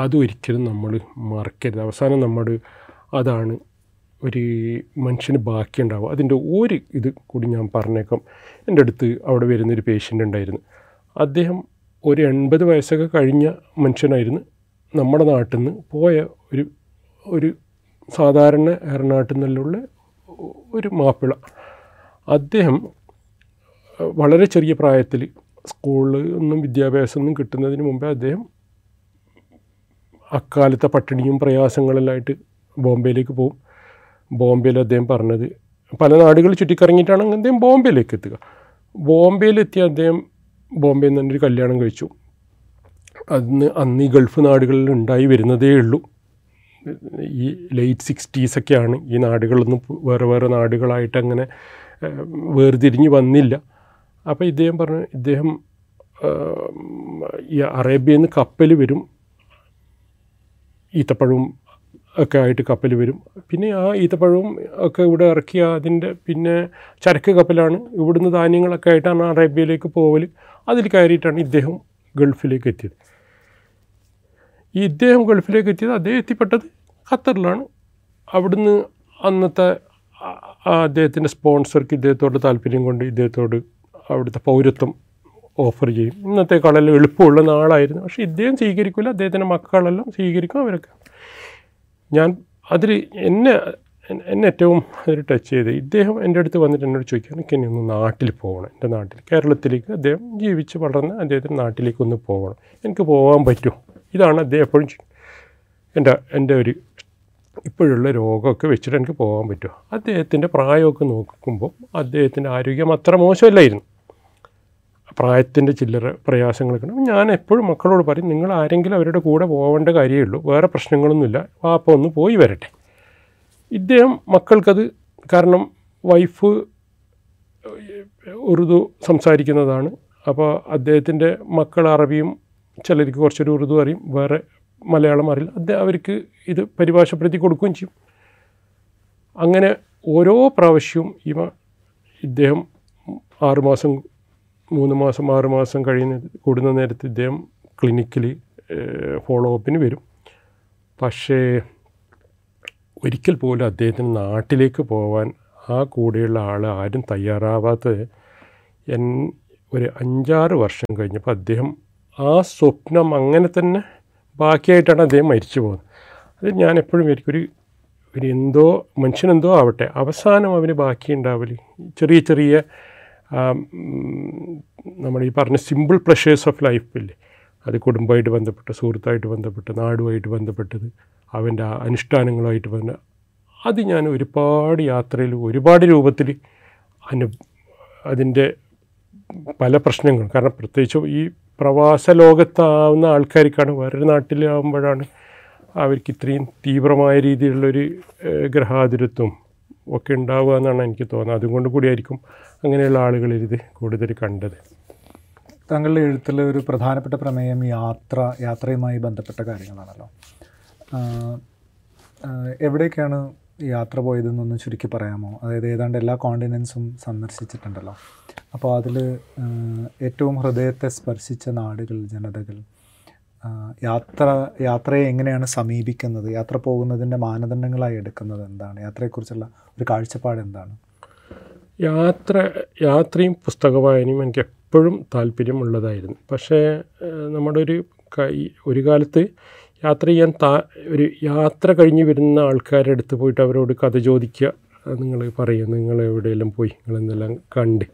അതൊരിക്കലും നമ്മൾ മറക്കരുത്. അവസാനം നമ്മൾ അതാണ് ഒരു മനുഷ്യന് ബാക്കിയുണ്ടാവുക അതിന്റെ ഒരു ഇത് കൂടി ഞാൻ പറഞ്ഞേക്കാം. എന്റെ അടുത്ത് അവിടെ വരുന്നൊരു പേഷ്യന്റ് ഉണ്ടായിരുന്നു. അദ്ദേഹം ഒരു എൺപത് വയസ്സൊക്കെ കഴിഞ്ഞ മനുഷ്യനായിരുന്നു. നമ്മുടെ നാട്ടിൽ നിന്ന് പോയ ഒരു ഒരു സാധാരണ എറണാട്ടിൽ നിന്നുള്ള ഒരു മാപ്പിള. അദ്ദേഹം വളരെ ചെറിയ പ്രായത്തിൽ സ്കൂളിൽ ഒന്നും വിദ്യാഭ്യാസമൊന്നും കിട്ടുന്നതിന് മുമ്പേ അദ്ദേഹം അക്കാലത്തെ പട്ടിണിയും പ്രയാസങ്ങളിലായിട്ട് ബോംബെയിലേക്ക് പോകും ബോംബെയിൽ അദ്ദേഹം പറഞ്ഞത് പല നാടുകൾ ചുറ്റിക്കറങ്ങിയിട്ടാണ് അദ്ദേഹം ബോംബെയിലേക്ക് എത്തുക. ബോംബെയിലെത്തിയ അദ്ദേഹം ബോംബെയിൽ നിന്ന് ഒരു കല്യാണം കഴിച്ചു. അന്ന് അന്ന് ഈ ഗൾഫ് നാടുകളിൽ ഉണ്ടായി വരുന്നതേ ഉള്ളൂ. ഈ ലേറ്റ് സിക്സ്റ്റീസൊക്കെയാണ് ഈ നാടുകളൊന്നും വേറെ വേറെ നാടുകളായിട്ട് അങ്ങനെ വേർതിരിഞ്ഞ് വന്നില്ല. അപ്പോൾ ഇദ്ദേഹം പറഞ്ഞു ഇദ്ദേഹം ഈ അറേബ്യയിൽ നിന്ന് കപ്പൽ വരും. ഈത്തപ്പഴവും ഒക്കെ ആയിട്ട് കപ്പൽ വരും. പിന്നെ ആ ഈത്തപ്പഴവും ഒക്കെ ഇവിടെ ഇറക്കി അതിന്റെ പിന്നെ ചരക്ക് കപ്പലാണ്. ഇവിടുന്ന് ധാന്യങ്ങളൊക്കെ ആയിട്ടാണ് അറേബ്യയിലേക്ക് പോവൽ അതിൽ കയറിയിട്ടാണ് ഇദ്ദേഹം ഗൾഫിലേക്ക് എത്തിയത്. ഈ ഇദ്ദേഹം ഗൾഫിലേക്ക് എത്തിയത് അദ്ദേഹം എത്തിപ്പെട്ടത് ഖത്തറിലാണ്. അവിടുന്ന് അന്നത്തെ അദ്ദേഹത്തിന്റെ സ്പോൺസർക്ക് ഇദ്ദേഹത്തോട് താല്പര്യം കൊണ്ട് ഇദ്ദേഹത്തോട് അവിടുത്തെ പൗരത്വം ഓഫർ ചെയ്യും. ഇന്നത്തെക്കാളെല്ലാം എളുപ്പമുള്ള നാളായിരുന്നു. പക്ഷേ ഇദ്ദേഹം സ്വീകരിക്കില്ല അദ്ദേഹത്തിന്റെ മക്കളെല്ലാം സ്വീകരിക്കും അവരൊക്കെ. ഞാൻ അതിൽ എന്നെ എന്നെ ഏറ്റവും അതിൽ ടച്ച് ചെയ്ത് ഇദ്ദേഹം എന്റെ അടുത്ത് വന്നിട്ട് എന്നോട് ചോദിക്കുക എനിക്ക് ഇനി ഒന്ന് നാട്ടിൽ പോകണം എന്റെ നാട്ടിൽ കേരളത്തിലേക്ക് അദ്ദേഹം ജീവിച്ച് വളർന്ന് അദ്ദേഹത്തിന്റെ നാട്ടിലേക്ക് ഒന്ന് പോകണം. എനിക്ക് പോകാൻ പറ്റുമോ ഇതാണ് അദ്ദേഹം എപ്പോഴും എന്റെ എന്റെ ഒരു ഇപ്പോഴുള്ള രോഗമൊക്കെ വെച്ചിട്ട് എനിക്ക് പോകാൻ പറ്റുമോ അദ്ദേഹത്തിന്റെ പ്രായമൊക്കെ നോക്കുമ്പോൾ അദ്ദേഹത്തിന്റെ ആരോഗ്യം അത്ര മോശമല്ലായിരുന്നു. പ്രായത്തിന്റെ ചില്ലറ പ്രയാസങ്ങളൊക്കെ ഉണ്ട് ഞാൻ എപ്പോഴും മക്കളോട് പറയും നിങ്ങൾ ആരെങ്കിലും അവരുടെ കൂടെ പോകേണ്ട കാര്യമേ ഉള്ളൂ വേറെ പ്രശ്നങ്ങളൊന്നുമില്ല വാപ്പ ഒന്ന് പോയി വരട്ടെ. ഇദ്ദേഹം മക്കൾക്കത് കാരണം വൈഫ് ഉറുദു സംസാരിക്കുന്നതാണ്. അപ്പോൾ അദ്ദേഹത്തിന്റെ മക്കൾ അറബിയും ചിലർക്ക് കുറച്ചൊരു ഉറുദു അറിയും വേറെ മലയാളം അറിയില്ല. അദ്ദേഹം അവർക്ക് ഇത് പരിഭാഷപ്പെടുത്തി കൊടുക്കുകയും ചെയ്യും. അങ്ങനെ ഓരോ പ്രാവശ്യവും ഇവ ഇദ്ദേഹം ആറുമാസം മൂന്ന് മാസം ആറ് മാസം കഴിയുന്ന കൂടുന്ന നേരത്ത് ഇദ്ദേഹം ക്ലിനിക്കിൽ ഫോളോ അപ്പിന് വരും. പക്ഷേ ഒരിക്കൽ പോലും അദ്ദേഹത്തിന് നാട്ടിലേക്ക് പോകാൻ ആ കൂടെയുള്ള ആൾ ആരും തയ്യാറാവാത്തത് എൻ ഒരു അഞ്ചാറ് വർഷം കഴിഞ്ഞപ്പോൾ അദ്ദേഹം ആ സ്വപ്നം അങ്ങനെ തന്നെ ബാക്കിയായിട്ടാണ് അദ്ദേഹം മരിച്ചു പോകുന്നത്. അത് ഞാൻ എപ്പോഴും എനിക്കൊരു ഒരു എന്തോ മനുഷ്യനെന്തോ ആവട്ടെ അവസാനം അവന് ബാക്കി ഉണ്ടാവൽ. ചെറിയ ചെറിയ നമ്മൾ ഈ പറഞ്ഞ സിമ്പിൾ പ്ലഷേഴ്സ് ഓഫ് ലൈഫില്ലേ അത് കുടുംബമായിട്ട് ബന്ധപ്പെട്ട സുഹൃത്തായിട്ട് ബന്ധപ്പെട്ട നാടുമായിട്ട് ബന്ധപ്പെട്ടത് അവന്റെ അനുഷ്ഠാനങ്ങളുമായിട്ട് ബന്ധ അത് ഞാൻ ഒരുപാട് യാത്രയിൽ ഒരുപാട് രൂപത്തിൽ അനു അതിന്റെ പല പ്രശ്നങ്ങളും കാരണം പ്രത്യേകിച്ചും ഈ പ്രവാസ ലോകത്താവുന്ന ആൾക്കാർക്കാണ് വേറൊരു നാട്ടിലാവുമ്പോഴാണ് അവർക്ക് ഇത്രയും തീവ്രമായ രീതിയിലുള്ളൊരു ഗ്രഹാതിരത്വം ഒക്കെ ഉണ്ടാവുക എന്നാണ് എനിക്ക് തോന്നുന്നത്. അതുകൊണ്ട് കൂടിയായിരിക്കും അങ്ങനെയുള്ള ആളുകളിത് കൂടുതൽ കണ്ടത്. താങ്കളുടെ എഴുത്തിൽ ഒരു പ്രധാനപ്പെട്ട പ്രമേയം യാത്ര യാത്രയുമായി ബന്ധപ്പെട്ട കാര്യങ്ങളാണല്ലോ. എവിടേക്കാണ് യാത്ര പോയതെന്നൊന്ന് ചുരുക്കി പറയാമോ? അതായത് ഏതാണ്ട് എല്ലാ കോണ്ടിനൻസും സന്ദർശിച്ചിട്ടുണ്ടല്ലോ. അപ്പോൾ അതിൽ ഏറ്റവും ഹൃദയത്തെ സ്പർശിച്ച നാടുകൾ ജനതകൾ യാത്ര യാത്രയെ എങ്ങനെയാണ് സമീപിക്കുന്നത്? യാത്ര പോകുന്നതിന്റെ മാനദണ്ഡങ്ങളായി എടുക്കുന്നത് എന്താണ്? യാത്രയെക്കുറിച്ചുള്ള ഒരു കാഴ്ചപ്പാട് എന്താണ്? യാത്ര യാത്രയും പുസ്തക വായനയും എനിക്ക് എപ്പോഴും താല്പര്യമുള്ളതായിരുന്നു. പക്ഷേ നമ്മുടെ ഒരു ഒരു കാലത്ത് യാത്ര ചെയ്യാൻ താ ഒരു യാത്ര കഴിഞ്ഞ് വരുന്ന ആൾക്കാരുടെ അടുത്ത് പോയിട്ട് അവരോട് കഥ ചോദിക്കുക നിങ്ങൾ പറയും നിങ്ങൾ എവിടെയെല്ലാം പോയി നിങ്ങൾ എന്തെല്ലാം കണ്ട്.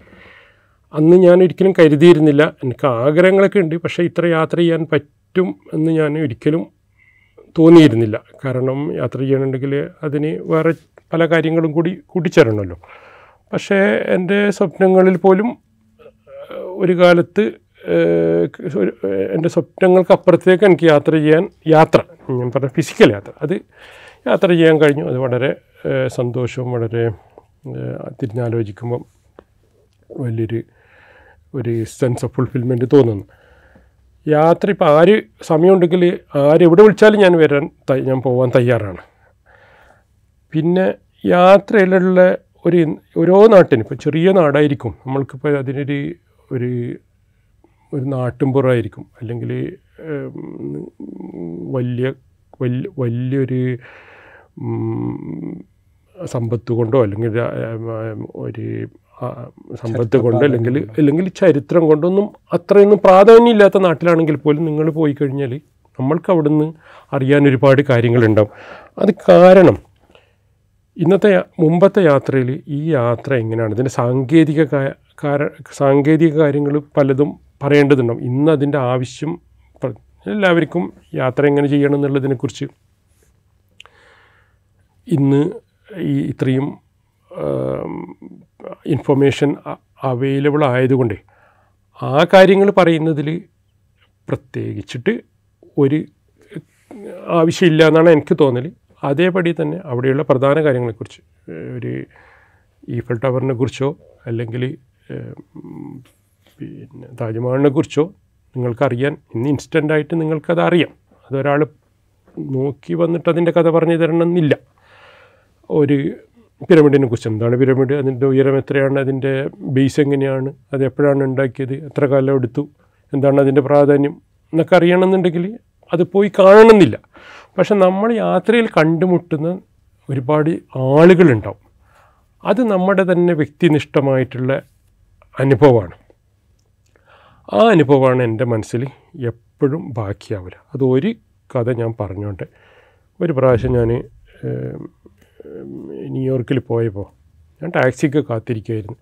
അന്ന് ഞാൻ ഒരിക്കലും കരുതിയിരുന്നില്ല. എനിക്ക് ആഗ്രഹങ്ങളൊക്കെ ഉണ്ട് പക്ഷേ ഇത്ര യാത്ര ചെയ്യാൻ പറ്റും എന്ന് ഞാൻ ഒരിക്കലും തോന്നിയിരുന്നില്ല. കാരണം യാത്ര ചെയ്യണമെങ്കിൽ അതിന് വേറെ പല കാര്യങ്ങളും കൂടി കൂട്ടിച്ചേരണമല്ലോ. പക്ഷേ എന്റെ സ്വപ്നങ്ങളിൽ പോലും ഒരു കാലത്ത് എന്റെ സ്വപ്നങ്ങൾക്ക് അപ്പുറത്തേക്ക് എനിക്ക് യാത്ര ചെയ്യാൻ യാത്ര ഞാൻ പറഞ്ഞ ഫിസിക്കൽ യാത്ര അത് യാത്ര ചെയ്യാൻ കഴിഞ്ഞു. അത് വളരെ സന്തോഷവും വളരെ തിരിഞ്ഞാലോചിക്കുമ്പം വലിയൊരു ഒരു സെൻസ് ഓഫ് ഫുൾഫിൽമെന്റ് തോന്നുന്നു. യാത്ര ഇപ്പോൾ ആര് സമയമുണ്ടെങ്കിൽ ആര് എവിടെ വിളിച്ചാലും ഞാൻ വരാൻ ഞാൻ പോകാൻ തയ്യാറാണ്. പിന്നെ യാത്രയിലുള്ള ഒരു ഓരോ നാട്ടിനും ഇപ്പോൾ ചെറിയ നാടായിരിക്കും നമ്മൾക്കിപ്പോൾ അതിനൊരു ഒരു ഒരു നാട്ടിൻപുറമായിരിക്കും. അല്ലെങ്കിൽ വലിയ വലിയ വലിയൊരു സമ്പത്ത് കൊണ്ടോ അല്ലെങ്കിൽ ഒരു സമ്പത്ത് കൊണ്ടോ അല്ലെങ്കിൽ അല്ലെങ്കിൽ ചരിത്രം കൊണ്ടൊന്നും അത്രയൊന്നും പ്രാധാന്യമില്ലാത്ത നാട്ടിലാണെങ്കിൽ പോലും നിങ്ങൾ പോയി കഴിഞ്ഞാൽ നമ്മൾക്ക് അവിടുന്ന് അറിയാൻ ഒരുപാട് കാര്യങ്ങളുണ്ടാവും. അത് കാരണം ഇന്നത്തെ മുമ്പത്തെ യാത്രയിൽ ഈ യാത്ര എങ്ങനെയാണ്? ഇതിന്റെ സാങ്കേതിക കാര- സാങ്കേതിക കാര്യങ്ങൾ പലതും പറയേണ്ടതുണ്ടാവും. ഇന്ന് അതിന്റെ ആവശ്യം എല്ലാവർക്കും യാത്ര എങ്ങനെ ചെയ്യണം എന്നുള്ളതിനെക്കുറിച്ച് ഇന്ന് ഈ ഇത്രയും ഇൻഫർമേഷൻ അവൈലബിൾ ആയതുകൊണ്ട് ആ കാര്യങ്ങൾ പറയുന്നതിൽ പ്രത്യേകിച്ചിട്ട് ഒരു ആവശ്യമില്ല എന്നാണ് എനിക്ക് തോന്നൽ അതേപടി തന്നെ അവിടെയുള്ള പ്രധാന കാര്യങ്ങളെക്കുറിച്ച് ഒരു ഈഫൽ ടവറിനെ കുറിച്ചോ അല്ലെങ്കിൽ പിന്നെ താജ്മഹലിനെ കുറിച്ചോ നിങ്ങൾക്കറിയാൻ ഇന്ന് ഇൻസ്റ്റന്റായിട്ട് നിങ്ങൾക്കത് അറിയാം അതൊരാൾ നോക്കി വന്നിട്ട് അതിന്റെ കഥ പറഞ്ഞു തരണമെന്നില്ല. ഒരു പിരമിഡിനെ കുറിച്ച് എന്താണ് പിരമിഡ്? അതിന്റെ ഉയരം എത്രയാണ്? അതിന്റെ ബേസ് എങ്ങനെയാണ്? അത് എപ്പോഴാണ് ഉണ്ടാക്കിയത്? എത്ര കാലം എടുത്തു? എന്താണ് അതിന്റെ പ്രാധാന്യം? എന്നൊക്കെ അറിയണമെന്നുണ്ടെങ്കിൽ അത് പോയി കാണണമെന്നില്ല. പക്ഷെ നമ്മൾ യാത്രയിൽ കണ്ടുമുട്ടുന്ന ഒരുപാട് ആളുകളുണ്ടാവും. അത് നമ്മുടെ തന്നെ വ്യക്തിനിഷ്ഠമായിട്ടുള്ള അനുഭവമാണ്. ആ അനുഭവമാണ് എന്റെ മനസ്സിൽ എപ്പോഴും ബാക്കിയാവില്ല. അത് ഒരു കഥ ഞാൻ പറഞ്ഞോട്ടെ ഒരു പ്രാവശ്യം ഞാൻ ന്യൂയോർക്കിൽ പോയപ്പോൾ ഞാൻ ടാക്സിക്ക് കാത്തിരിക്കുമായിരുന്നു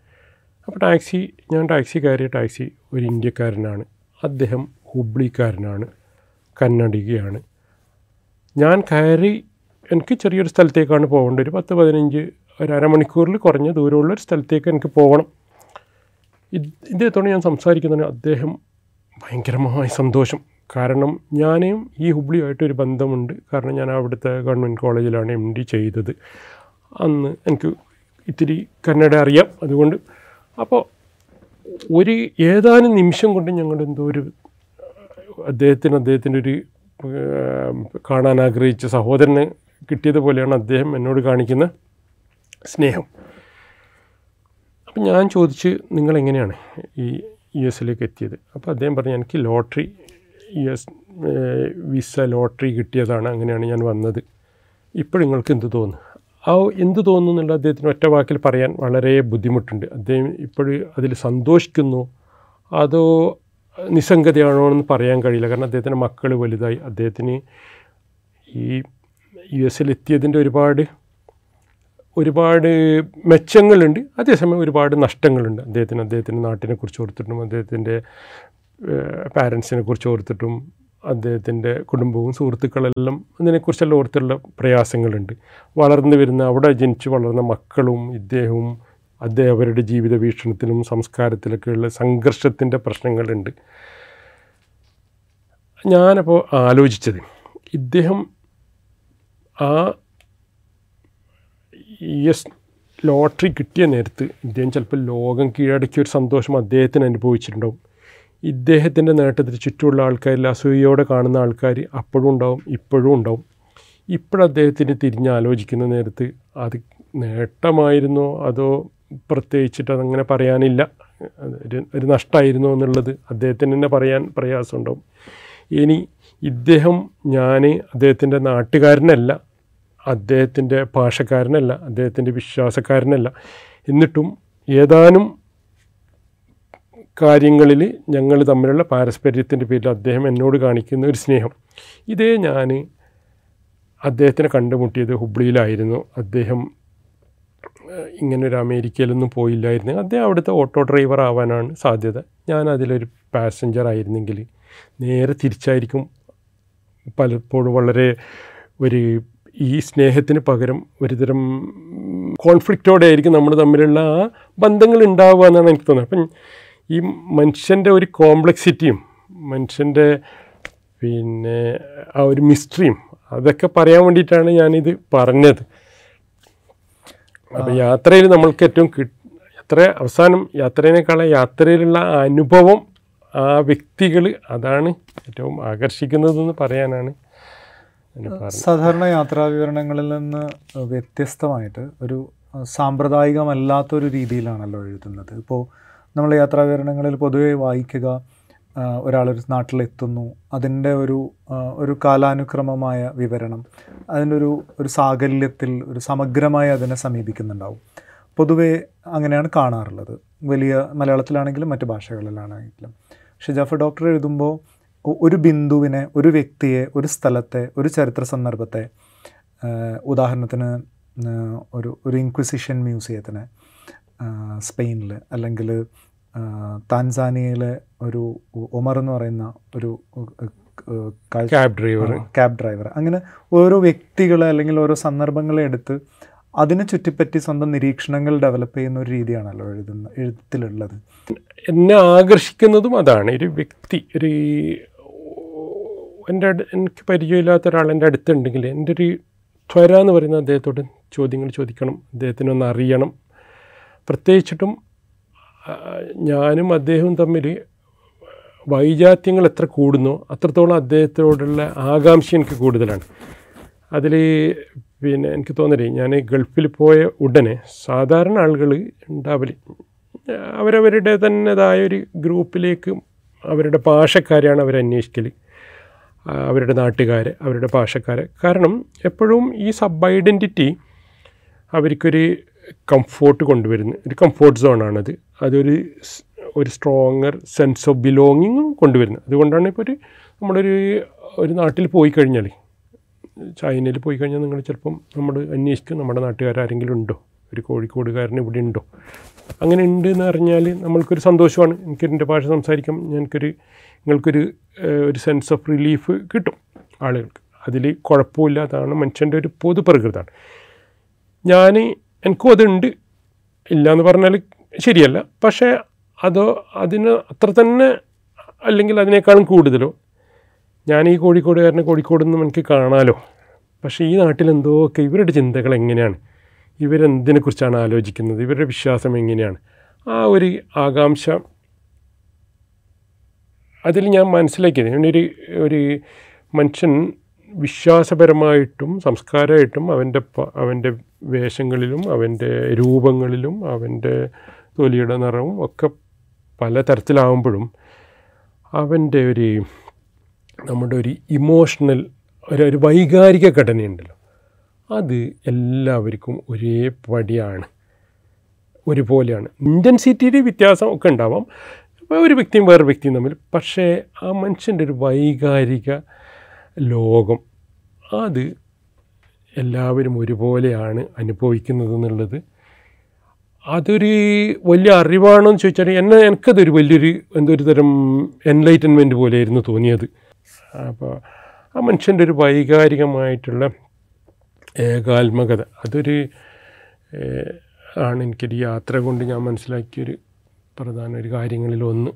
അപ്പോൾ ടാക്സി ഞാൻ ടാക്സി കയറിയ ടാക്സി ഒരു ഇന്ത്യക്കാരനാണ്. അദ്ദേഹം ഹുബ്ലിക്കാരനാണ്. കന്നഡികയാണ് ഞാൻ കയറി എനിക്ക് ചെറിയൊരു സ്ഥലത്തേക്കാണ് പോകേണ്ടത്. ഒരു പത്ത് പതിനഞ്ച് ഒരു അരമണിക്കൂറിൽ കുറഞ്ഞ ദൂരമുള്ള ഒരു സ്ഥലത്തേക്ക് എനിക്ക് പോകണം. ഇദ്ദേഹത്തോട് ഞാൻ സംസാരിക്കുന്നതിന് അദ്ദേഹം ഭയങ്കരമായ സന്തോഷം കാരണം ഞാനും ഈ ഹുബ്ലിയുമായിട്ടൊരു ബന്ധമുണ്ട്. കാരണം ഞാൻ അവിടുത്തെ ഗവൺമെന്റ് കോളേജിലാണ് എം ഡി ചെയ്തത്. അന്ന് എനിക്ക് ഇത്തിരി കന്നഡ അറിയാം. അതുകൊണ്ട് അപ്പോൾ ഒരു ഏതാനും നിമിഷം കൊണ്ട് ഞങ്ങളുടെ എന്തോ ഒരു അദ്ദേഹത്തിന് അദ്ദേഹത്തിന്റെ ഒരു കാണാൻ ആഗ്രഹിച്ച സഹോദരന് കിട്ടിയതുപോലെയാണ് അദ്ദേഹം എന്നോട് കാണിക്കുന്ന സ്നേഹം. അപ്പം ഞാൻ ചോദിച്ച് നിങ്ങളെങ്ങനെയാണ് ഈ യു എസിലേക്ക് എത്തിയത്? അപ്പോൾ അദ്ദേഹം പറഞ്ഞു എനിക്ക് lottery U S visa lottery കിട്ടിയതാണ് അങ്ങനെയാണ് ഞാൻ വന്നത്. ഇപ്പോൾ നിങ്ങൾക്ക് എന്ത് തോന്നുന്നു? ആ എന്ത് തോന്നുന്നു എന്നുള്ള അദ്ദേഹത്തിന് ഒറ്റ വാക്കിൽ പറയാൻ വളരെ ബുദ്ധിമുട്ടുണ്ട്. അദ്ദേഹം ഇപ്പോഴും അതിൽ സന്തോഷിക്കുന്നു അതോ നിസ്സംഗതയാണോ എന്ന് പറയാൻ കഴിയില്ല. കാരണം അദ്ദേഹത്തിന്റെ മക്കൾ വലുതായി. അദ്ദേഹത്തിന് ഈ യു എസിലെത്തിയതിന്റെ ഒരുപാട് ഒരുപാട് മെച്ചങ്ങളുണ്ട്. അതേസമയം ഒരുപാട് നഷ്ടങ്ങളുണ്ട്. അദ്ദേഹത്തിന് അദ്ദേഹത്തിന്റെ നാട്ടിനെ കുറിച്ച് ഓർത്തിട്ടും അദ്ദേഹത്തിന്റെ പാരൻസിനെ കുറിച്ച് ഓർത്തിട്ടും അദ്ദേഹത്തിന്റെ കുടുംബവും സുഹൃത്തുക്കളെല്ലാം അതിനെക്കുറിച്ചെല്ലാം ഓർത്തുള്ള പ്രയാസങ്ങളുണ്ട്. വളർന്നു വരുന്ന അവിടെ ജനിച്ച് വളർന്ന മക്കളും ഇദ്ദേഹവും അദ്ദേഹം അവരുടെ ജീവിത വീക്ഷണത്തിലും സംസ്കാരത്തിലൊക്കെയുള്ള സംഘർഷത്തിന്റെ പ്രശ്നങ്ങളുണ്ട്. ഞാനപ്പോൾ ആലോചിച്ചത് ഇദ്ദേഹം ആ എസ് ലോട്ടറി കിട്ടിയ നേരത്ത് ഇദ്ദേഹം ചിലപ്പോൾ ലോകം കീഴടക്കിയ ഒരു സന്തോഷം അദ്ദേഹത്തിന് അനുഭവിച്ചിട്ടുണ്ടാവും. ഇദ്ദേഹത്തിന്റെ നേട്ടത്തിൽ ചുറ്റുമുള്ള ആൾക്കാരിൽ അസൂയയോടെ കാണുന്ന ആൾക്കാർ അപ്പോഴും ഉണ്ടാവും ഇപ്പോഴും ഉണ്ടാവും. ഇപ്പോഴദ്ദേഹത്തിന് തിരിഞ്ഞാലോചിക്കുന്ന നേരത്ത് അത് നേട്ടമായിരുന്നോ അതോ പ്രത്യേകിച്ചിട്ട് അതങ്ങനെ പറയാനില്ല ഒരു ഒരു നഷ്ടമായിരുന്നോ എന്നുള്ളത് അദ്ദേഹത്തിന് തന്നെ പറയാൻ പ്രയാസമുണ്ടാവും. ഇനി ഇദ്ദേഹം ഞാൻ അദ്ദേഹത്തിന്റെ നാട്ടുകാരനല്ല അദ്ദേഹത്തിന്റെ ഭാഷക്കാരനല്ല അദ്ദേഹത്തിന്റെ വിശ്വാസക്കാരനല്ല. എന്നിട്ടും ഏതാനും കാര്യങ്ങളിൽ ഞങ്ങൾ തമ്മിലുള്ള പാരസ്പര്യത്തിന്റെ പേരിൽ അദ്ദേഹം എന്നോട് കാണിക്കുന്ന ഒരു സ്നേഹം. ഇതേ ഞാൻ അദ്ദേഹത്തിനെ കണ്ടുമുട്ടിയത് ഹുബ്ലിയിലായിരുന്നു. അദ്ദേഹം ഇങ്ങനെ ഒരു അമേരിക്കയിലൊന്നും പോയില്ലായിരുന്നു. അദ്ദേഹം അവിടുത്തെ ഓട്ടോ ഡ്രൈവർ ആവാനാണ് സാധ്യത. ഞാൻ അതിലൊരു പാസഞ്ചർ ആയിരുന്നെങ്കിൽ നേരെ തിരിച്ചായിരിക്കും പലപ്പോഴും വളരെ ഒരു ഈ സ്നേഹത്തിന് പകരം ഒരുതരം കോൺഫ്ലിക്റ്റോടെ ആയിരിക്കും നമ്മൾ തമ്മിലുള്ള ആ ബന്ധങ്ങൾ ഉണ്ടാവുക എന്നാണ് എനിക്ക് തോന്നുന്നത്. അപ്പം ഈ മനുഷ്യന്റെ ഒരു കോംപ്ലക്സിറ്റിയും മനുഷ്യന്റെ പിന്നെ ആ ഒരു മിസ്റ്ററിയും അതൊക്കെ പറയാൻ വേണ്ടിയിട്ടാണ് ഞാനിത് പറഞ്ഞത്. അപ്പോൾ യാത്രയിൽ നമ്മൾക്ക് ഏറ്റവും കി എത്ര അവസാനം യാത്രേനേക്കാളും യാത്രയിലുള്ള അനുഭവം ആ വ്യക്തികൾ അതാണ് ഏറ്റവും ആകർഷിക്കുന്നതെന്ന് പറയാനാണ് സാധാരണ യാത്രാ വിവരണങ്ങളിൽ നിന്ന് വ്യത്യസ്തമായിട്ട് ഒരു സാമ്പ്രദായികമല്ലാത്തൊരു രീതിയിലാണല്ലോ എഴുതുന്നത്. ഇപ്പോൾ നമ്മൾ യാത്രാ വിവരണങ്ങളിൽ പൊതുവെ വായിക്കുക ഒരാളൊരു നാട്ടിലെത്തുന്നു അതിന്റെ ഒരു ഒരു കാലാനുക്രമമായ വിവരണം അതിന്റെ ഒരു ഒരു സാകല്യത്തിൽ ഒരു സമഗ്രമായി അതിനെ സമീപിക്കുന്നുണ്ടാവും. പൊതുവേ അങ്ങനെയാണ് കാണാറുള്ളത്. വലിയ മലയാളത്തിലാണെങ്കിലും മറ്റു ഭാഷകളിലാണെങ്കിലും. പക്ഷേ ജാഫർ ഡോക്ടർ എഴുതുമ്പോൾ ഒരു ബിന്ദുവിനെ ഒരു വ്യക്തിയെ ഒരു സ്ഥലത്തെ ഒരു ചരിത്ര സന്ദർഭത്തെ ഉദാഹരണത്തിന് ഒരു ഒരു ഇൻക്വിസിഷൻ മ്യൂസിയത്തിന് സ്പെയിനിൽ അല്ലെങ്കിൽ താൻസാനിയയിലെ ഒരു ഒമർ എന്ന് പറയുന്ന ഒരു ക്യാബ് ഡ്രൈവർ ക്യാബ് ഡ്രൈവർ അങ്ങനെ ഓരോ വ്യക്തികളെ അല്ലെങ്കിൽ ഓരോ സന്ദർഭങ്ങളെ എടുത്ത് അതിനെ ചുറ്റിപ്പറ്റി സ്വന്തം നിരീക്ഷണങ്ങൾ ഡെവലപ്പ് ചെയ്യുന്ന ഒരു രീതിയാണല്ലോ എഴുതുന്ന എഴുത്തിലുള്ളത്. എന്നെ ആകർഷിക്കുന്നതും അതാണ്. ഒരു വ്യക്തി ഒരു എന്റെ എനിക്ക് പരിചയമില്ലാത്ത ഒരാൾ എന്റെ അടുത്തുണ്ടെങ്കിൽ എന്റെ ഒരു ത്വര എന്ന് പറയുന്ന അദ്ദേഹത്തോട് ചോദ്യങ്ങൾ ചോദിക്കണം അദ്ദേഹത്തിനൊന്ന് അറിയണം. പ്രത്യേകിച്ചിട്ടും ഞാനും അദ്ദേഹവും തമ്മിൽ വൈജാത്യങ്ങൾ എത്ര കൂടുന്നോ അത്രത്തോളം അദ്ദേഹത്തോടുള്ള ആകാംക്ഷ എനിക്ക് കൂടുതലാണ്. അതിൽ പിന്നെ എനിക്ക് തോന്നരി ഞാൻ ഗൾഫിൽ പോയ ഉടനെ സാധാരണ ആളുകൾ ഉണ്ടാവൽ. അവരവരുടെ തന്നതായ ഒരു ഗ്രൂപ്പിലേക്ക് അവരുടെ ഭാഷക്കാരെയാണ് അവരന്വേഷിക്കൽ അവരുടെ നാട്ടുകാരെ അവരുടെ ഭാഷക്കാരെ. കാരണം എപ്പോഴും ഈ സബ് ഐഡന്റിറ്റി അവർക്കൊരു കംഫോർട്ട് കൊണ്ടുവരുന്നു. ഒരു കംഫോർട്ട് സോണാണത് അതൊരു ഒരു സ്ട്രോങ്ങർ സെൻസ് ഓഫ് ബിലോങ്ങിങ്ങും കൊണ്ടുവരുന്നത് അതുകൊണ്ടാണ് ഇപ്പോൾ ഒരു നമ്മളൊരു ഒരു നാട്ടിൽ പോയി കഴിഞ്ഞാൽ ചൈനയിൽ പോയി കഴിഞ്ഞാൽ നിങ്ങൾ ചിലപ്പം നമ്മൾ അന്വേഷിക്കും നമ്മുടെ നാട്ടുകാരെങ്കിലും ഉണ്ടോ? ഒരു കോഴിക്കോടുകാരൻ ഇവിടെ ഉണ്ടോ? അങ്ങനെ ഉണ്ട് എന്ന് അറിഞ്ഞാൽ നമ്മൾക്കൊരു സന്തോഷമാണ്. എനിക്ക് എന്റെ ഭാഷ സംസാരിക്കാം ഞങ്ങൾക്കൊരു നിങ്ങൾക്കൊരു ഒരു സെൻസ് ഓഫ് റിലീഫ് കിട്ടും ആളുകൾക്ക്. അതിൽ കുഴപ്പമില്ല അതാണ് മനുഷ്യന്റെ ഒരു പൊതു പ്രകൃതമാണ് ഞാൻ എനിക്കും അതുണ്ട്. ഇല്ല എന്ന് പറഞ്ഞാൽ ശരിയല്ല. പക്ഷേ അതോ അതിന് അത്ര തന്നെ അല്ലെങ്കിൽ അതിനേക്കാളും കൂടുതലോ ഞാൻ ഈ കോഴിക്കോടുകാരനെ കോഴിക്കോട് നിന്ന് എനിക്ക് കാണാമല്ലോ പക്ഷേ ഈ നാട്ടിൽ എന്തോക്കെ ഇവരുടെ ചിന്തകൾ എങ്ങനെയാണ്? ഇവരെന്തിനെക്കുറിച്ചാണ് ആലോചിക്കുന്നത്? ഇവരുടെ വിശ്വാസം എങ്ങനെയാണ്? ആ ഒരു ആകാംക്ഷ അതിൽ ഞാൻ മനസ്സിലാക്കിയത്. ഞാനൊരു ഒരു മനുഷ്യൻ വിശ്വാസപരമായിട്ടും സംസ്കാരമായിട്ടും അവന്റെ അവന്റെ വേഷങ്ങളിലും അവന്റെ രൂപങ്ങളിലും അവന്റെ തൊലിയുടെ നിറവും ഒക്കെ പല തരത്തിലാവുമ്പോഴും അവന്റെ ഒരു നമ്മുടെ ഒരു ഇമോഷണൽ ഒരു ഒരു വൈകാരിക ഘടനയുണ്ടല്ലോ. അത് എല്ലാവർക്കും ഒരേ പടിയാണ്. ഒരുപോലെയാണ്. ഇന്റൻസിറ്റിയുടെ വ്യത്യാസം ഒക്കെ ഉണ്ടാവാം. ഒരു വ്യക്തിയും വേറെ വ്യക്തിയും തമ്മിൽ. പക്ഷേ ആ മനുഷ്യന്റെ ഒരു വൈകാരിക ലോകം അത് എല്ലാവരും ഒരുപോലെയാണ് അനുഭവിക്കുന്നത് എന്നുള്ളത്. അതൊരു വലിയ അറിവാണോ എന്ന് ചോദിച്ചാൽ എന്നെ എനിക്കതൊരു വലിയൊരു എന്തൊരു തരം എൻലൈറ്റൻമെന്റ് പോലെയായിരുന്നു തോന്നിയത്. അപ്പോൾ ആ മനുഷ്യന്റെ ഒരു വൈകാരികമായിട്ടുള്ള ഏകാത്മകത അതൊരു ആണ് എനിക്കൊരു യാത്ര കൊണ്ട് ഞാൻ മനസ്സിലാക്കിയൊരു പ്രധാന ഒരു കാര്യങ്ങളിലൊന്ന്.